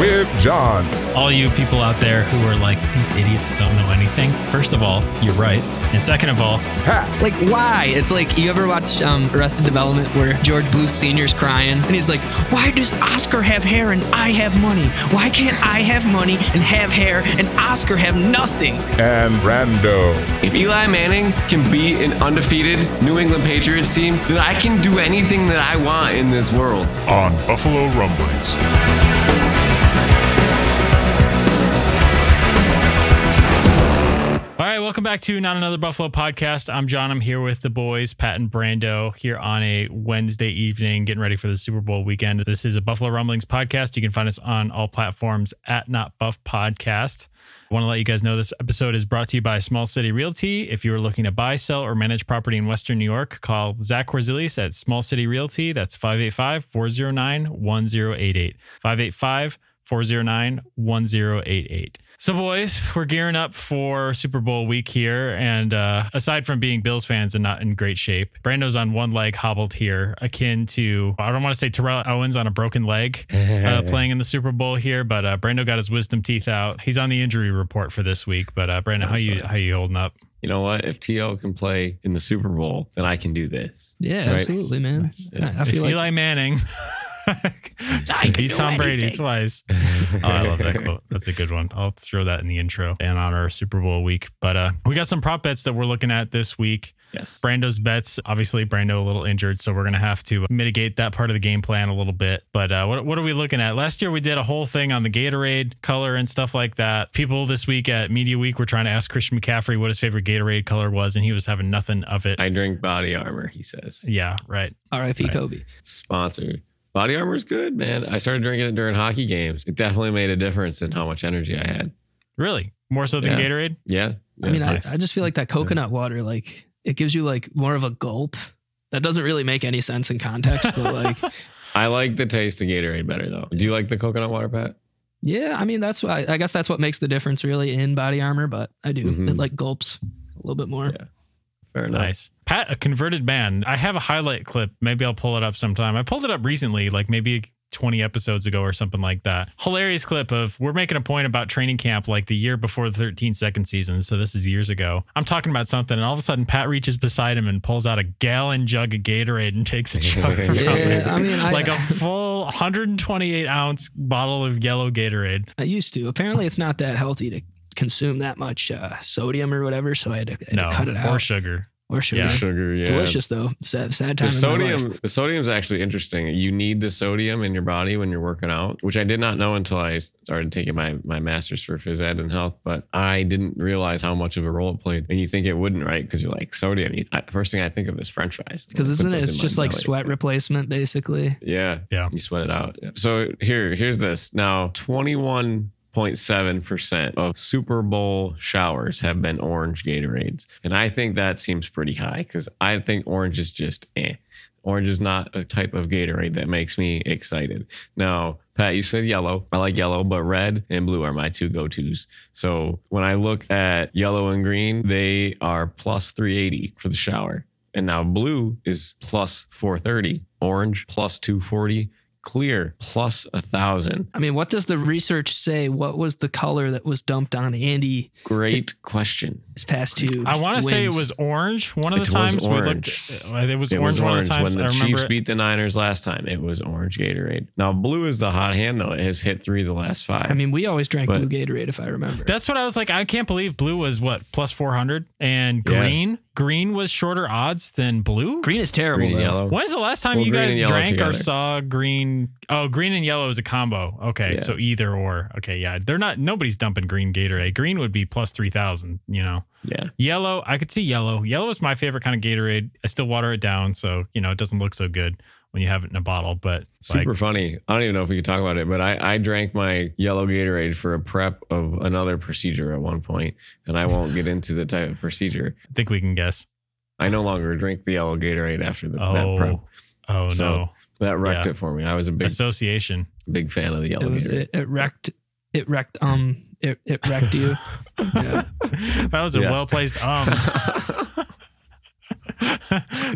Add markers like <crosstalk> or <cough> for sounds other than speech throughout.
With Jon. all you people out there who are like, these idiots don't know anything. First of all, you're right. And second of all, Pat. Like, why? It's like, you ever watch um, Arrested Development where George Bluth Sr.'s crying and he's like, why does Oscar have hair and I have money? Why can't I have money and have hair and Oscar have nothing? and Brando. If Eli Manning can beat an undefeated New England Patriots team, then I can do anything that I want in this world. on Buffalo Rumblings. Welcome back to Not Another Buffalo podcast. I'm Jon. I'm here with the boys, Pat and Brando, here on a Wednesday evening, getting ready for the Super Bowl weekend. This is a Buffalo Rumblings podcast. You can find us on all platforms at Not Buff Podcast. I want to let you guys know this episode is brought to you by Small City Realty. If you are looking to buy, sell, or manage property in Western New York, call Zach Korzelius at Small City Realty. That's 585 409 1088. 585 409 1088. So, boys, we're gearing up for Super Bowl week here. And uh, aside from being Bills fans and not in great shape, Brando's on one leg hobbled here, akin to, I don't want to say Terrell Owens on a broken leg <laughs> uh, playing in the Super Bowl here, but uh, Brando got his wisdom teeth out. He's on the injury report for this week. But, uh, Brando, how That's you, fine. how you holding up? You know what? If T.O. can play in the Super Bowl, then I can do this. Yeah, Right. absolutely, man. Nice. I, I if feel like Eli Manning <laughs> <laughs> can beat Tom Brady twice. Oh, I love that quote. That's a good one. I'll throw that in the intro and on our Super Bowl week. But uh, we got some prop bets that we're looking at this week. Yes. Brando's bets, obviously, Brando a little injured, so we're gonna have to mitigate that part of the game plan a little bit. But uh, what what are we looking at? Last year we did a whole thing on the Gatorade color and stuff like that. People this week at Media Week were trying to ask Christian McCaffrey what his favorite Gatorade color was, and he was having nothing of it. I drink body armor, he says. yeah, right. R.I.P. Right. Kobe. Sponsored. Body armor is good, man. I started drinking it during hockey games. It definitely made a difference in how much energy I had. Really, more so than Yeah. Gatorade. Yeah. I mean, nice. I, I just feel like that coconut water, like, it gives you like more of a gulp. That doesn't really make any sense in context, but like, <laughs> <laughs> I like the taste of Gatorade better, though. Do you like the coconut water, Pat? yeah, I mean, that's why I guess that's what makes the difference really in body armor, but I do. Mhm. It like gulps a little bit more. Yeah. Fair enough. Nice. Pat, a converted man. I have a highlight clip. Maybe I'll pull it up sometime. I pulled it up recently, like maybe 20 episodes ago or something like that. Hilarious clip of we're making a point about training camp like the year before the 13 second season. So this is years ago. I'm talking about something, and all of a sudden, Pat reaches beside him and pulls out a gallon jug of Gatorade and takes a chug <laughs> from Yeah, it. I mean, like a full 128 ounce bottle of yellow Gatorade. I used to. Apparently, it's not that healthy to consume that much uh, sodium or whatever, so I had to, I had No, to cut it out. or sugar. Or sugar. Yeah. Sugar, yeah. Delicious though. Sad, sad time The in my life. sodium, the sodium's actually interesting. You need the sodium in your body when you're working out, which I did not know until I started taking my my master's for phys ed and health. But I didn't realize how much of a role it played. And you think it wouldn't, right? Because you're like sodium. You, I, first thing I think of is French fries. Because isn't it? It's just like belly. sweat replacement, basically. Yeah, Yeah. You sweat it out. So here, here's this. Now, 21.7% of Super Bowl showers have been orange Gatorades. And I think that seems pretty high because I think orange is just eh. Orange is not a type of Gatorade that makes me excited. Now, Pat, you said yellow. I like yellow, but red and blue are my two go tos. So when I look at yellow and green, they are plus 380 for the shower. And now blue is plus 430, orange plus 240, clear plus a thousand. I mean, what does the research say? What was the color that was dumped on Andy Great question. his past two? I want to say it was orange. One of It the was times orange. we looked, uh, it was It orange. was One of the times when I the remember. Chiefs it. beat the Niners last time. It was orange Gatorade. Now blue is the hot hand though. It has hit three of the last five. I mean, we always drank But- blue Gatorade, if I remember. That's what I was like. I can't believe blue was what plus four hundred and Yeah. Green. green was shorter odds than blue? Green is terrible. Green and though. yellow. When's the last time Well, you green guys and yellow drank or together. saw green? Oh, green and yellow is a combo. Okay, Yeah. so either or. Okay, yeah, they're not. Nobody's dumping green Gatorade. Green would be plus three thousand. You know, Yeah. yellow. I could see yellow. Yellow is my favorite kind of Gatorade. I still water it down, so you know it doesn't look so good when you have it in a bottle. But Super like, funny. I don't even know if we could talk about it, but I, I drank my yellow Gatorade for a prep of another procedure at one point, and I won't get into the type of procedure. I <laughs> think we can guess. I no longer drink the yellow Gatorade after the, that prep. Oh, oh So, no, That wrecked Yeah. it for me. I was a big association. big fan of the yellow It was Gatorade. it, it wrecked. It wrecked. Um. It, it wrecked you. <laughs> Yeah. that was a Yeah. well placed um. <laughs>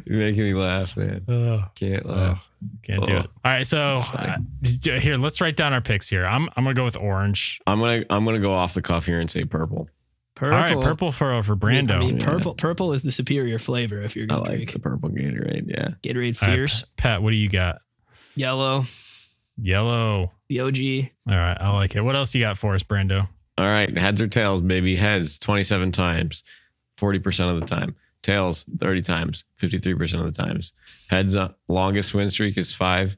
You're making me laugh, man. Ugh. Can't laugh. Can't do Oh. it. All right, so uh, here, let's write down our picks here. I'm I'm gonna go with orange. I'm gonna I'm gonna go off the cuff here and say purple. Purple. All right, purple for for Brando. I mean, Yeah. purple. Purple is the superior flavor if you're gonna like drink the purple Gatorade. Yeah. Gatorade All right, Fierce, Pat, what do you got? yellow, Yellow. the OG. All right, I like it. What else you got for us, Brando? All right, heads or tails, baby. Heads 27 times, 40% of the time. Tails 30 times, 53% of the times. Heads up, longest win streak is five.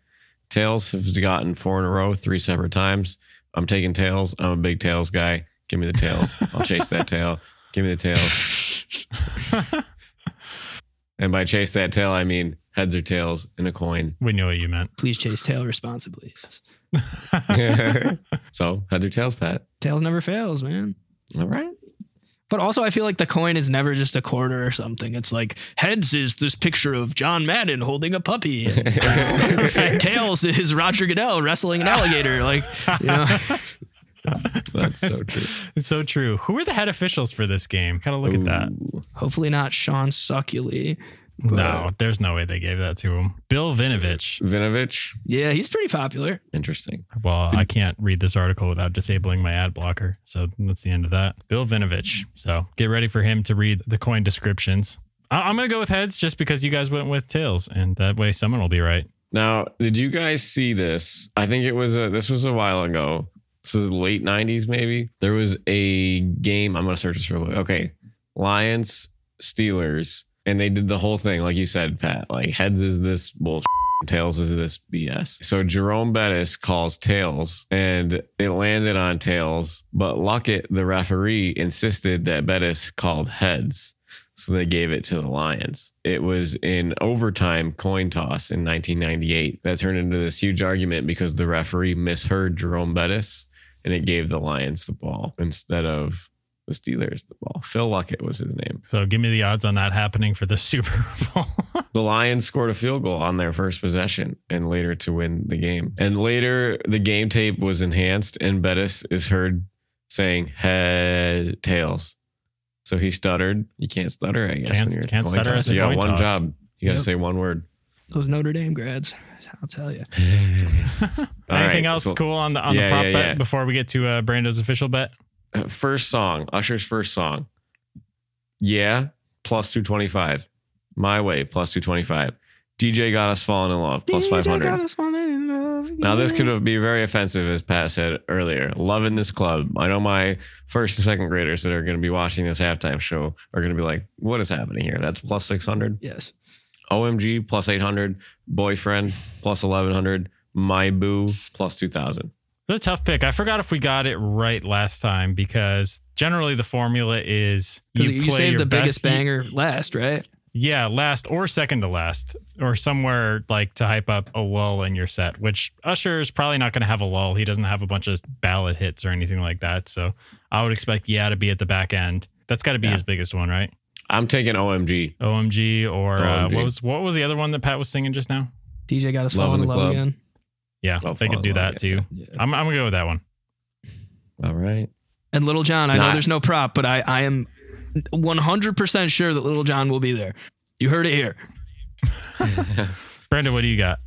Tails has gotten four in a row, three separate times. I'm taking tails. I'm a big tails guy. Give me the tails. I'll chase that tail. Give me the tails. <laughs> And by chase that tail, I mean heads or tails in a coin. We knew what you meant. Please chase tail responsibly. <laughs> So heads or tails, Pat. Tails never fails, man. All right. But also, I feel like the coin is never just a quarter or something. It's like heads is this picture of John Madden holding a puppy, and <laughs> <laughs> tails is Roger Goodell wrestling an alligator. Like, you know, <laughs> That's so true. It's so true. Who are the head officials for this game? Gotta look at that. Hopefully not Sean Suckley. But- No, there's no way they gave that to him. Bill Vinovich. Vinovich. Yeah, he's pretty popular. Interesting. Well, I can't read this article without disabling my ad blocker. So that's the end of that. Bill Vinovich. So get ready for him to read the coin descriptions. I- I'm going to go with heads just because you guys went with tails. And that way someone will be right. Now, did you guys see this? I think it was a this was a while ago. This is late 90s, maybe. There was a game. I'm gonna search this real quick. Okay. Lions, Steelers, and they did the whole thing, like you said, Pat. Like heads is this bullshit. Tails is this BS. So Jerome Bettis calls tails and it landed on tails, but Luckett, the referee, insisted that Bettis called heads. So they gave it to the Lions. It was in overtime coin toss in 1998 that turned into this huge argument because the referee misheard Jerome Bettis and it gave the Lions the ball instead of the Steelers the ball. Phil Luckett was his name. So give me the odds on that happening for the <laughs> Super Bowl. The Lions scored a field goal on their first possession and later to win the game. And later the game tape was enhanced and Bettis is heard saying head tails. So he stuttered. You can't stutter, I guess. Can't- when you're can't coin stutter toss. You got one toss. job. You got to Yep. say one word. Those Notre Dame grads, I'll tell you. <laughs> Anything right, else so- cool on the on Yeah, the prop yeah, bet before we get to uh, Brando's official bet? First song, Usher's first song. Yeah, plus 225. My way, plus 225. DJ got us falling in love, plus 500. Now, this could be very offensive, as Pat said earlier. Love in this club. I know my first and second graders that are going to be watching this halftime show are going to be like, what is happening here? That's plus 600. Yes. OMG, plus 800. Boyfriend, plus 1100. My boo, plus 2000. The tough pick. I forgot if we got it right last time because generally the formula is you, you, play saved your the biggest best- banger last, right? Yeah, last or second to last, or somewhere like to hype up a lull in your set. Which Usher is probably not going to have a lull. He doesn't have a bunch of ballad hits or anything like that. So I would expect Yeah to be at the back end. That's got to be Yeah. his biggest one, right? I'm taking OMG. OMG or Uh, what was what was the other one that Pat was singing just now? DJ got us falling in in the love club. again. Yeah, Love they could do that too. Yeah. I'm I'm gonna go with that one. All right. And Lil Jon, I know there's no prop, but I, I am 100% sure that Lil Jon will be there. You heard it here. <laughs> Brando, what do you got?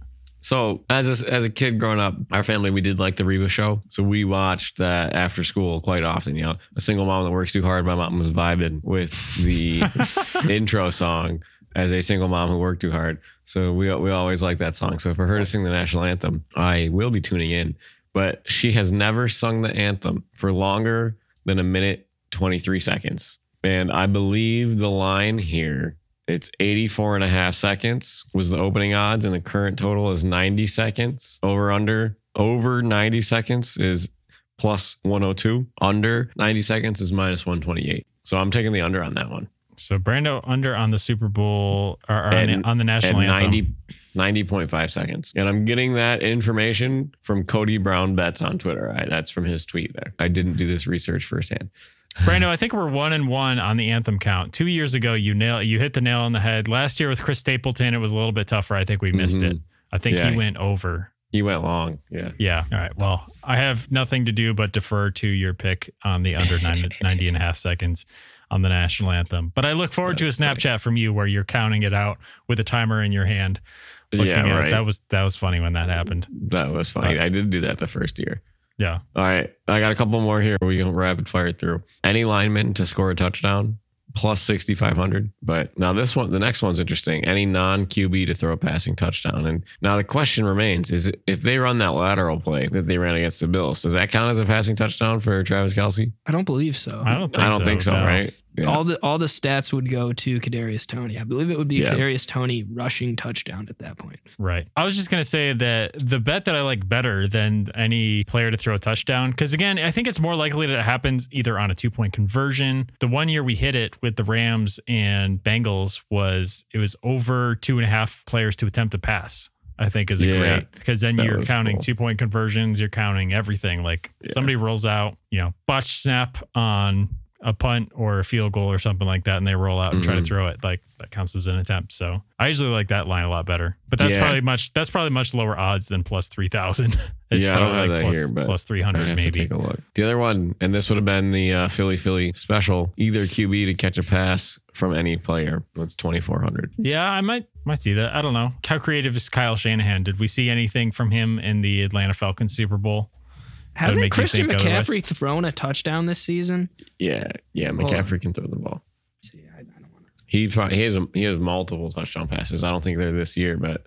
So as a, as a kid growing up, our family we did like the Reba show. So we watched that after school quite often. You know, a single mom that works too hard. My mom was vibing with the <laughs> intro song as a single mom who worked too hard. So we we always like that song. So for her to sing the national anthem, I will be tuning in. But she has never sung the anthem for longer than a minute twenty three seconds. And I believe the line here, it's 84 and a half seconds was the opening odds, and the current total is 90 seconds. Over under over 90 seconds is plus 102. Under 90 seconds is minus 128. So I'm taking the under on that one. So Brando under on the Super Bowl or, or on, And- the, on the At national anthem. 90 90.5 seconds. And I'm getting that information from Cody Brown Bets on Twitter. I, that's from his tweet there. I didn't do this research firsthand. Brando, I think we're one and one on the anthem count. Two years ago, you nail you hit the nail on the head. Last year with Chris Stapleton, it was a little bit tougher. I think we missed Mhm. it. I think Yeah. he went over. He went long. Yeah. Yeah. All right. Well, I have nothing to do but defer to your pick on the under 90, 90 and a half seconds on the national anthem. But I look forward to a That's. Snapchat from you where you're counting it out with a timer in your hand. yeah, at it. right. That was that was funny when that happened. That was funny. Uh, I did do that the first year. Yeah. All right. I got a couple more here. We can rapid fire through. Any lineman to score a touchdown plus 6,500. But now this one, the next one's interesting. Any non QB to throw a passing touchdown. And now the question remains is if they run that lateral play that they ran against the Bills, does that count as a passing touchdown for Travis Kelce? I don't believe so. I don't think I don't so, think so, no. right? Yeah. All the all the stats would go to Kadarius Toney. I believe it would be Yeah. Kadarius Toney rushing touchdown at that point. Right. I was just going to say that the bet that I like better than any player to throw a touchdown, because again, I think it's more likely that it happens either on a two point conversion. The one year we hit it with the Rams and Bengals was it was over two and a half players to attempt a pass. I think is a Yeah. great because then you're counting cool. two point conversions, you're counting everything. Like Yeah. somebody rolls out, you know, botch snap on a punt or a field goal or something like that, and they roll out and try to Mhm. throw it. Like that counts as an attempt. So I usually like that line a lot better. But that's Yeah. probably much. That's probably much lower odds than plus three thousand. <laughs> It's Yeah, I don't probably have like that plus, here, but plus three I'd to maybe. take a look. The other one, and this would have been the uh, Philly Philly special, either QB to catch a pass from any player. That's 2,400. Yeah, I might might see that. I don't know. How creative is Kyle Shanahan? Did we see anything from him in the Atlanta Falcons Super Bowl? Hasn't make you Christian think otherwise. McCaffrey thrown a touchdown this season? Yeah, yeah. McCaffrey can throw the ball. See, I, I don't want to. He he has a, he has multiple touchdown passes. I don't think they're this year, but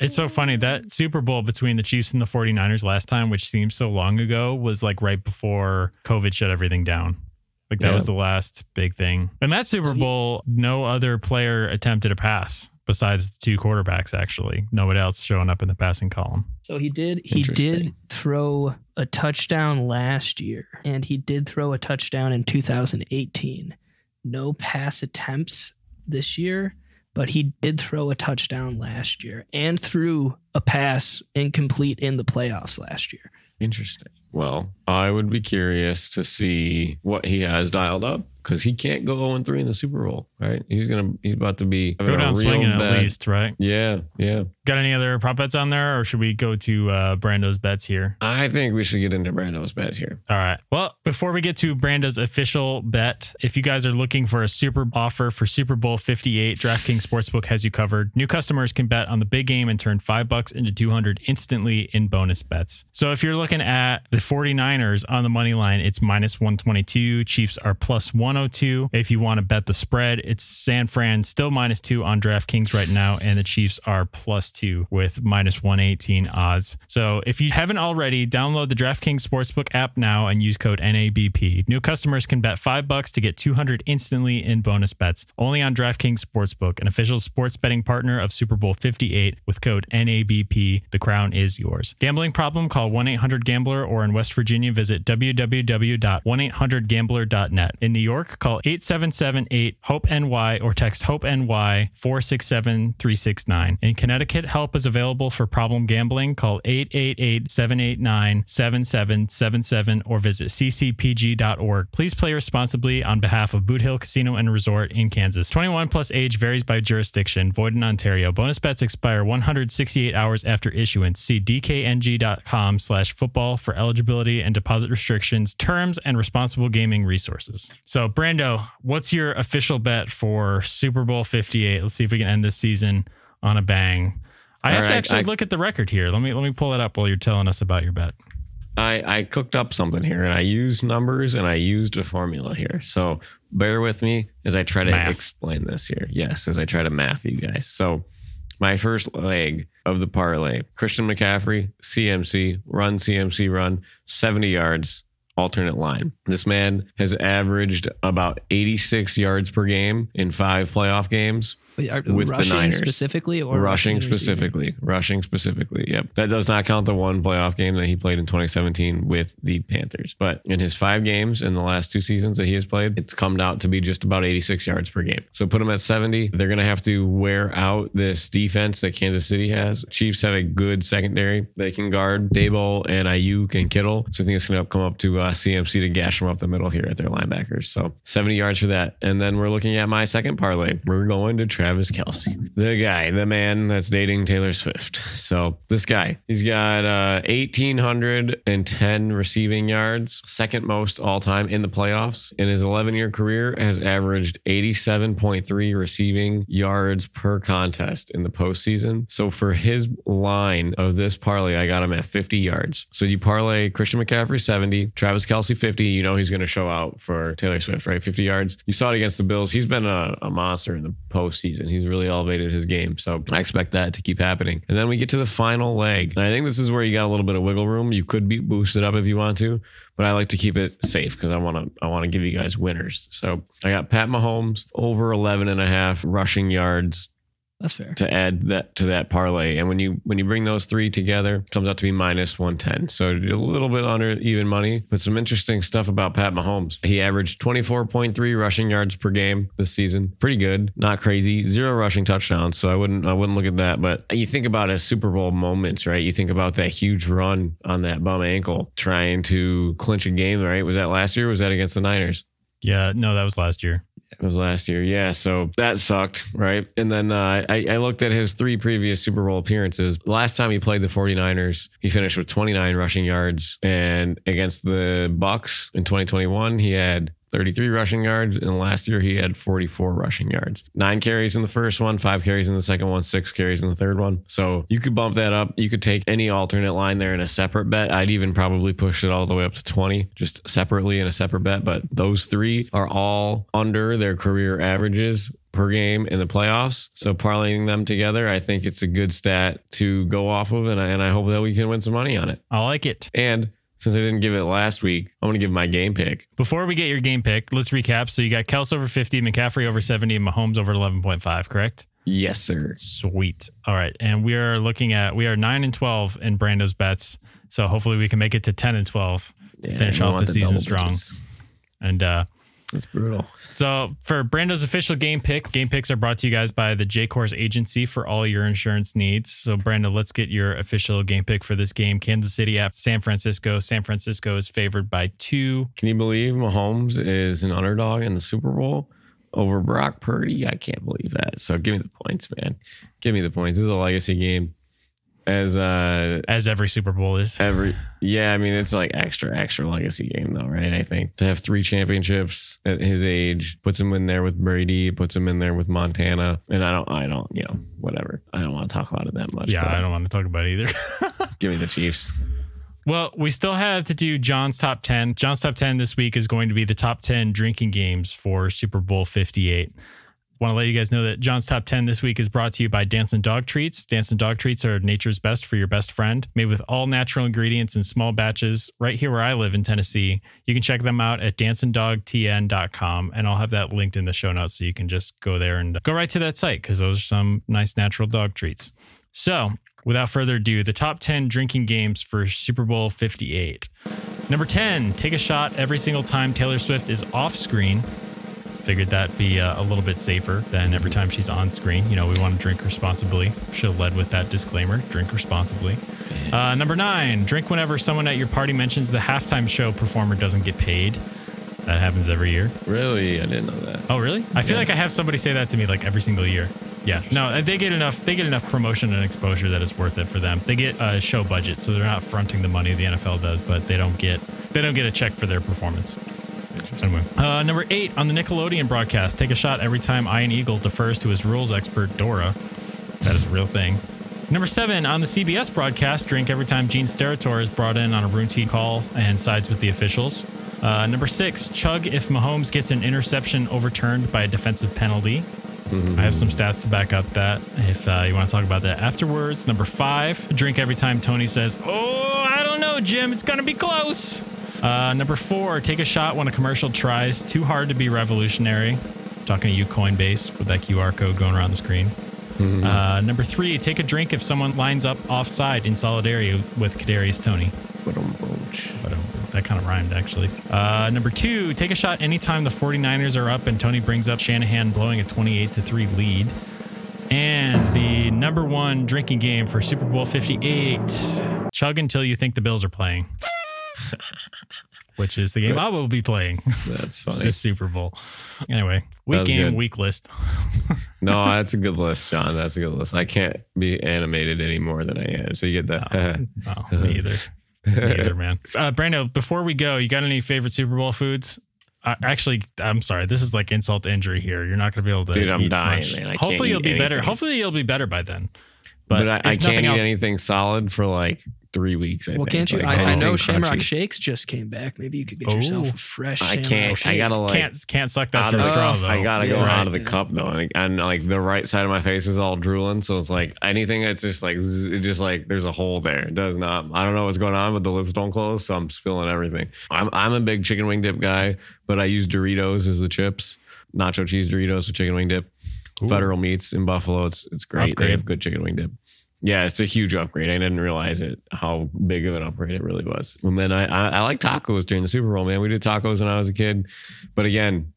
It's so funny that Super Bowl between the Chiefs and the 49ers last time, which seems so long ago, was like right before COVID shut everything down. Like that Yeah. was the last big thing. And that Super Bowl, no other player attempted a pass besides the two quarterbacks, actually. Nobody else showing up in the passing column. So he did. He did throw a touchdown last year, and he did throw a touchdown in 2018. No pass attempts this year, but he did throw a touchdown last year and threw a pass incomplete in the playoffs last year. Interesting. Well, I would be curious to see what he has dialed up because he can't go 0 3 in the Super Bowl, right? He's gonna he's about to be Go down swinging at least, right? Yeah, yeah. Got any other prop bets on there, or should we go to uh, Brando's bets here? I think we should get into Brando's bet here. All right. Well, before we get to Brando's official bet, if you guys are looking for a super offer for Super Bowl 58, DraftKings Sportsbook has you covered. New customers can bet on the big game and turn 5 bucks into 200 instantly in bonus bets. So if you're looking at the 49ers on the money line, it's minus 122. Chiefs are plus 102. If you want to bet the spread, it's San Fran still minus 2 on DraftKings right now and the Chiefs are plus 2 with minus 118 odds. So if you haven't already, download the DraftKings Sportsbook app now and use code NABP. New customers can bet 5 bucks to get 200 instantly in bonus bets. Only on DraftKings Sportsbook, an official sports betting partner of Super Bowl 58 with code NABP. The crown is yours. Gambling problem? Call 1-800-GAMBLER or in West Virginia visit www.1800gambler.net. In New York, call 877-8-HOPE-NY or text HOPE-NY 467-369. In Connecticut, help is available for problem gambling. Call 888-789-7777 or visit ccpg.org. Please play responsibly on behalf of Boot Hill Casino and Resort in Kansas. 21 plus age varies by jurisdiction. Void in Ontario. Bonus bets expire 168 hours after issuance. See dkng.com slash football for eligibility and deposit restrictions, terms, and responsible gaming resources. So, Brando, what's your official bet for Super Bowl 58? Let's see if we can end this season on a bang. I All have to actually I- look at the record here. Let me let me pull it up while you're telling us about your bet. I, I cooked up something here and I used numbers and I used a formula here. So bear with me as I try to Math. explain this here. Yes, as I try to math you guys. So my first leg of the parlay, Christian McCaffrey, CMC, run, CMC, run, 70 yards, alternate line. This man has averaged about 86 yards per game in five playoff games. With the rushing Niners. specifically or rushing specifically. Rushing specifically. Yep. That does not count the one playoff game that he played in 2017 with the Panthers. But in his five games in the last two seasons that he has played, it's come out to be just about 86 yards per game. So put him at 70. They're going to have to wear out this defense that Kansas City has. Chiefs have a good secondary. They can guard Deebo and Aiyuk and Kittle. So I think it's going to come up to uh, CMC to gash them up the middle here at their linebackers. So 70 yards for that. And then we're looking at my second parlay. We're going to Travis Kelce, the guy, the man that's dating Taylor Swift. So this guy, he's got uh, 1,810 receiving yards, second most all time in the playoffs. In his 11 year career, has averaged 87.3 receiving yards per contest in the postseason. So for his line of this parlay, I got him at 50 yards. So you parlay Christian McCaffrey 70, Travis Kelce 50. You know he's going to show out for Taylor Swift, right? 50 yards. You saw it against the Bills. He's been a, a monster in the postseason. And he's really elevated his game. So I expect that to keep happening. And then we get to the final leg. And I think this is where you got a little bit of wiggle room. You could be boosted up if you want to, but I like to keep it safe because I want to I want to give you guys winners. So I got Pat Mahomes over 11 and a half rushing yards That's fair. to add that to that parlay. And when you when you bring those three together, it comes out to be minus 110. So a little bit under even money, but some interesting stuff about Pat Mahomes. He averaged 24.3 rushing yards per game this season. Pretty good, not crazy. Zero rushing touchdowns, so I wouldn't I wouldn't look at that, but you think about his Super Bowl moments, right? You think about that huge run on that bum ankle trying to clinch a game, right? Was that last year? Or was that against the Niners? Yeah, no, that was last year. It was last year. Yeah. So that sucked. Right. And then uh, I, I looked at his three previous Super Bowl appearances. Last time he played the 49ers, he finished with 29 rushing yards. And against the Bucks in 2021, he had 33 rushing yards. And last year, he had 44 rushing yards. Nine carries in the first one, five carries in the second one, six carries in the third one. So you could bump that up. You could take any alternate line there in a separate bet. I'd even probably push it all the way up to 20, just separately in a separate bet. But those three are all under their career averages per game in the playoffs. So parlaying them together, I think it's a good stat to go off of, and I, and I hope that we can win some money on it. I like it. And since I didn't give it last week, I'm going to give my game pick. Before we get your game pick, let's recap. So you got Kels over 50, McCaffrey over 70, and Mahomes over 11.5, correct? Yes, sir. Sweet. All right. And we are looking at, we are 9 and 12 in Brando's bets. So hopefully we can make it to 10 and 12 to finish off the season strong. digits. And uh, That's brutal. So for Brando's official game pick, game picks are brought to you guys by the Jkorz Agency for all your insurance needs. So Brando, let's get your official game pick for this game. Kansas City at San Francisco. San Francisco is favored by two. Can you believe Mahomes is an underdog in the Super Bowl over Brock Purdy? I can't believe that. So give me the points, man. Give me the points. This is a legacy game. As uh As every Super Bowl is. every yeah, I mean it's like extra extra legacy game though, right? I think to have three championships at his age puts him in there with Brady, puts him in there with Montana, and I don't I don't you know whatever. I don't want to talk about it that much. Yeah, I don't want to talk about it either. <laughs> give me the Chiefs. well, we still have to do Jon's top 10. Jon's top 10 this week is going to be the top 10 drinking games for Super Bowl 58. Want to let you guys know that Jon's top 10 this week is brought to you by Dancin' Dog Treats. Dancin' Dog Treats are nature's best for your best friend, made with all natural ingredients in small batches right here where I live in Tennessee. You can check them out at dancindogtn.com, and I'll have that linked in the show notes so you can just go there and go right to that site because those are some nice natural dog treats. So, without further ado, the top 10 drinking games for Super Bowl 58. Number 10, take a shot every single time Taylor Swift is off screen. Figured that'd be uh, a little bit safer than every time she's on screen. You know, we want to drink responsibly. Should have led with that disclaimer drink responsibly. Uh, number nine, drink whenever someone at your party mentions the halftime show performer doesn't get paid. That happens every year. Really? I didn't know that. Oh, really? I feel like I have somebody say that to me like every single year. Yeah, no, they get enough. They get enough promotion and exposure that it's worth it for them. They get a show budget, so they're not fronting the money the NFL does, but they don't get they don't get a check for their performance. Anyway, uh, number eight on the Nickelodeon broadcast, take a shot every time Ian Eagle defers to his rules expert Dora. That is a real thing. Number seven on the CBS broadcast, drink every time Gene Steratore is brought in on a routine call and sides with the officials. Uh, number six, chug if Mahomes gets an interception overturned by a defensive penalty. I have some stats to back up that if uh, you want to talk about that afterwards. Number five, drink every time Tony says, Oh, I don't know, Jim. It's going to be close. Uh, number four, take a shot when a commercial tries too hard to be revolutionary. Talking to you, Coinbase, with that QR code going around the screen. Uh, number three, take a drink if someone lines up offside in solidarity with Kadarius Toney. But that kind of rhymed, actually. Uh, number two, take a shot anytime the 49ers are up and Tony brings up Shanahan blowing a 28 to 3 lead. And the number one drinking game for Super Bowl 58 chug until you think the Bills are playing, <laughs> which is the game I will be playing That's <laughs> funny. this Super Bowl. Anyway, week game, good. week list. <laughs> No, that's a good list, Jon. That's a good list. I can't be animated any more than I am. So you get that. Oh, <laughs> me either. Me either, man. Uh, Brando, before we go, you got any favorite Super Bowl foods? Uh, actually, I'm sorry. This is like insult to injury here. You're not going to be able to. Dude, I'm dying, much. man. I can't Hopefully, you'll be better. Hopefully, you'll be better by then. But, but, I, I can't eat else- anything solid for like three weeks. I Well, think. can't you? Like, I, I know Shamrock crunchy. Shakes just came back. Maybe you could get yourself Oh. a fresh. I can't. Shake. I gotta like. Can't can't suck that out through a of the- straw though. I gotta go Yeah, out of the right. cup though, and, and like the right side of my face is all drooling, so it's like anything that's just like it just like there's a hole there. It does not. I don't know what's going on, but the lips don't close, so I'm spilling everything. I'm I'm a big chicken wing dip guy, but I use Doritos as the chips, nacho cheese Doritos with chicken wing dip. Ooh. Federal Meats in Buffalo, it's it's great. Upgrade. They have good chicken wing dip. Yeah, it's a huge upgrade. I didn't realize it how big of an upgrade it really was. And then I, I I like tacos during the Super Bowl, man. We did tacos when I was a kid, but again,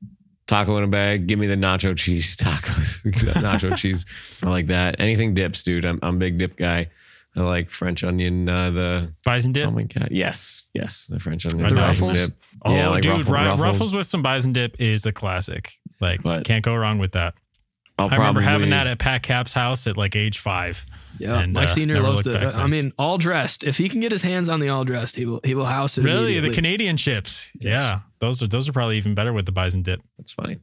taco in a bag. Give me the nacho cheese <laughs> tacos. nacho <laughs> cheese. I like that. Anything dips, dude. I'm I'm a big dip guy. I like French onion. Uh, the Bison dip. oh my god, yes, yes, the French onion. The Ruffles Ruffles? dip. Oh, Yeah, like dude, Ruffle- Ruffles. Ruffles with some bison dip is a classic. Like, But- can't go wrong with that. I'll I remember having that at Pat Cap's house at like age five. Yeah, And, my uh, senior loves looked the. I mean, all dressed. If he can get his hands on the all dressed, he will. He will house it. Really, the. Canadian chips. Yes. Yeah, those are those are probably even better with the bison dip. That's funny.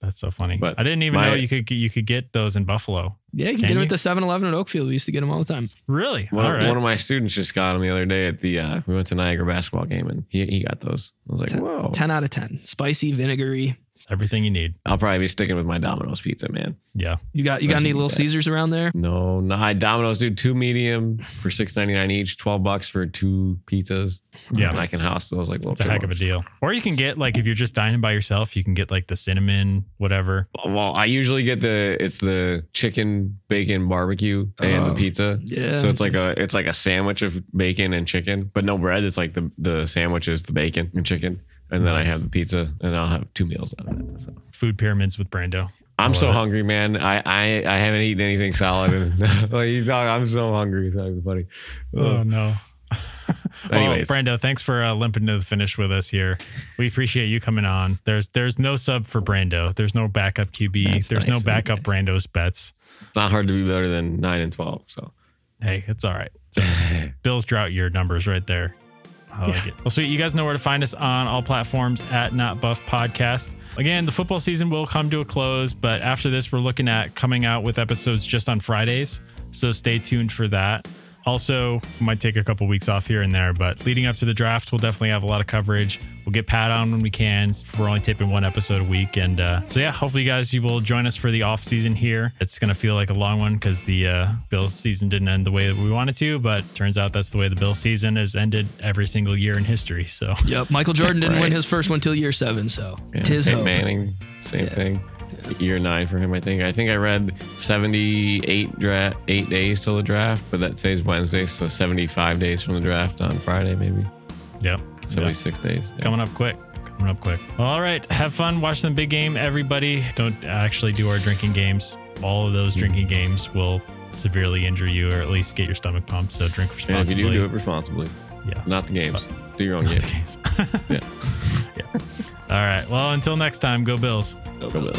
That's so funny. But I didn't even my- know you could you could get those in Buffalo. Yeah, you can, Can get them you? at the 7-Eleven at Oakfield. We used to get them all the time. Really? One, All right. one of my students just got them the other day at the. Uh, we went to Niagara basketball game and he he got those. I was like, whoa. Ten out of ten. Spicy, vinegary. Everything you need. I'll probably be sticking with my Domino's pizza, man. Yeah. You got you got any little that. Caesars around there? No, no, I Domino's, dude. Two medium for six ninety nine each, twelve bucks for two pizzas. Yeah. and I can house those like little. It's a heck of a deal. Or you can get like if you're just dining by yourself, you can get like the cinnamon whatever. Well, I usually get the it's the chicken bacon barbecue and Oh, the pizza. yeah. So it's like a it's like a sandwich of bacon and chicken, but no bread. It's like the the sandwich is the bacon and chicken, and then Nice. I have the pizza, and I'll have two meals out of it. So. Food pyramids with Brando. I'm so it. hungry, man. I, I I haven't eaten anything solid. And, <laughs> like you talk, I'm so hungry. It's not even funny. Oh Ugh. no. <laughs> well, Brando, thanks for uh, limping to the finish with us here. We appreciate you coming on. There's there's no sub for Brando. There's no backup QB. That's there's nice no backup guys. Brando's bets. It's not hard to be better than nine and twelve. So Hey, it's all right. It's all right. Bill's drought year numbers right there. I like it. Well, sweet. You guys know where to find us on all platforms at Not Buff Podcast. Again, the football season will come to a close, but after this, we're looking at coming out with episodes just on Fridays. So stay tuned for that. Also, might take a couple weeks off here and there, but leading up to the draft, we'll definitely have a lot of coverage. We'll get Pat on when we can. We're only taping one episode a week, and uh, so yeah, hopefully you guys you will join us for the off season here. It's gonna feel like a long one because the uh, Bills season didn't end the way that we wanted to, but turns out that's the way the Bills season has ended every single year in history. So Yep. Michael Jordan didn't win his first one till year seven, so yeah, tis Peyton hope. Manning, same Yeah. thing. Year nine for him, I think. I think I read seventy-eight draft, eight days till the draft, but that says Wednesday, so seventy-five days from the draft on Friday, maybe yep, seventy-six days. Yeah. coming up quick. Coming up quick. All right, have fun watching the big game, everybody. Don't actually do our drinking games. All of those drinking games will severely injure you, or at least get your stomach pumped. So drink And if responsibly. you do, do it responsibly. Yeah. Not the games. Do your own the games. <laughs> Yeah. yeah. All right. Well, until next time, go Bills. Go Bills.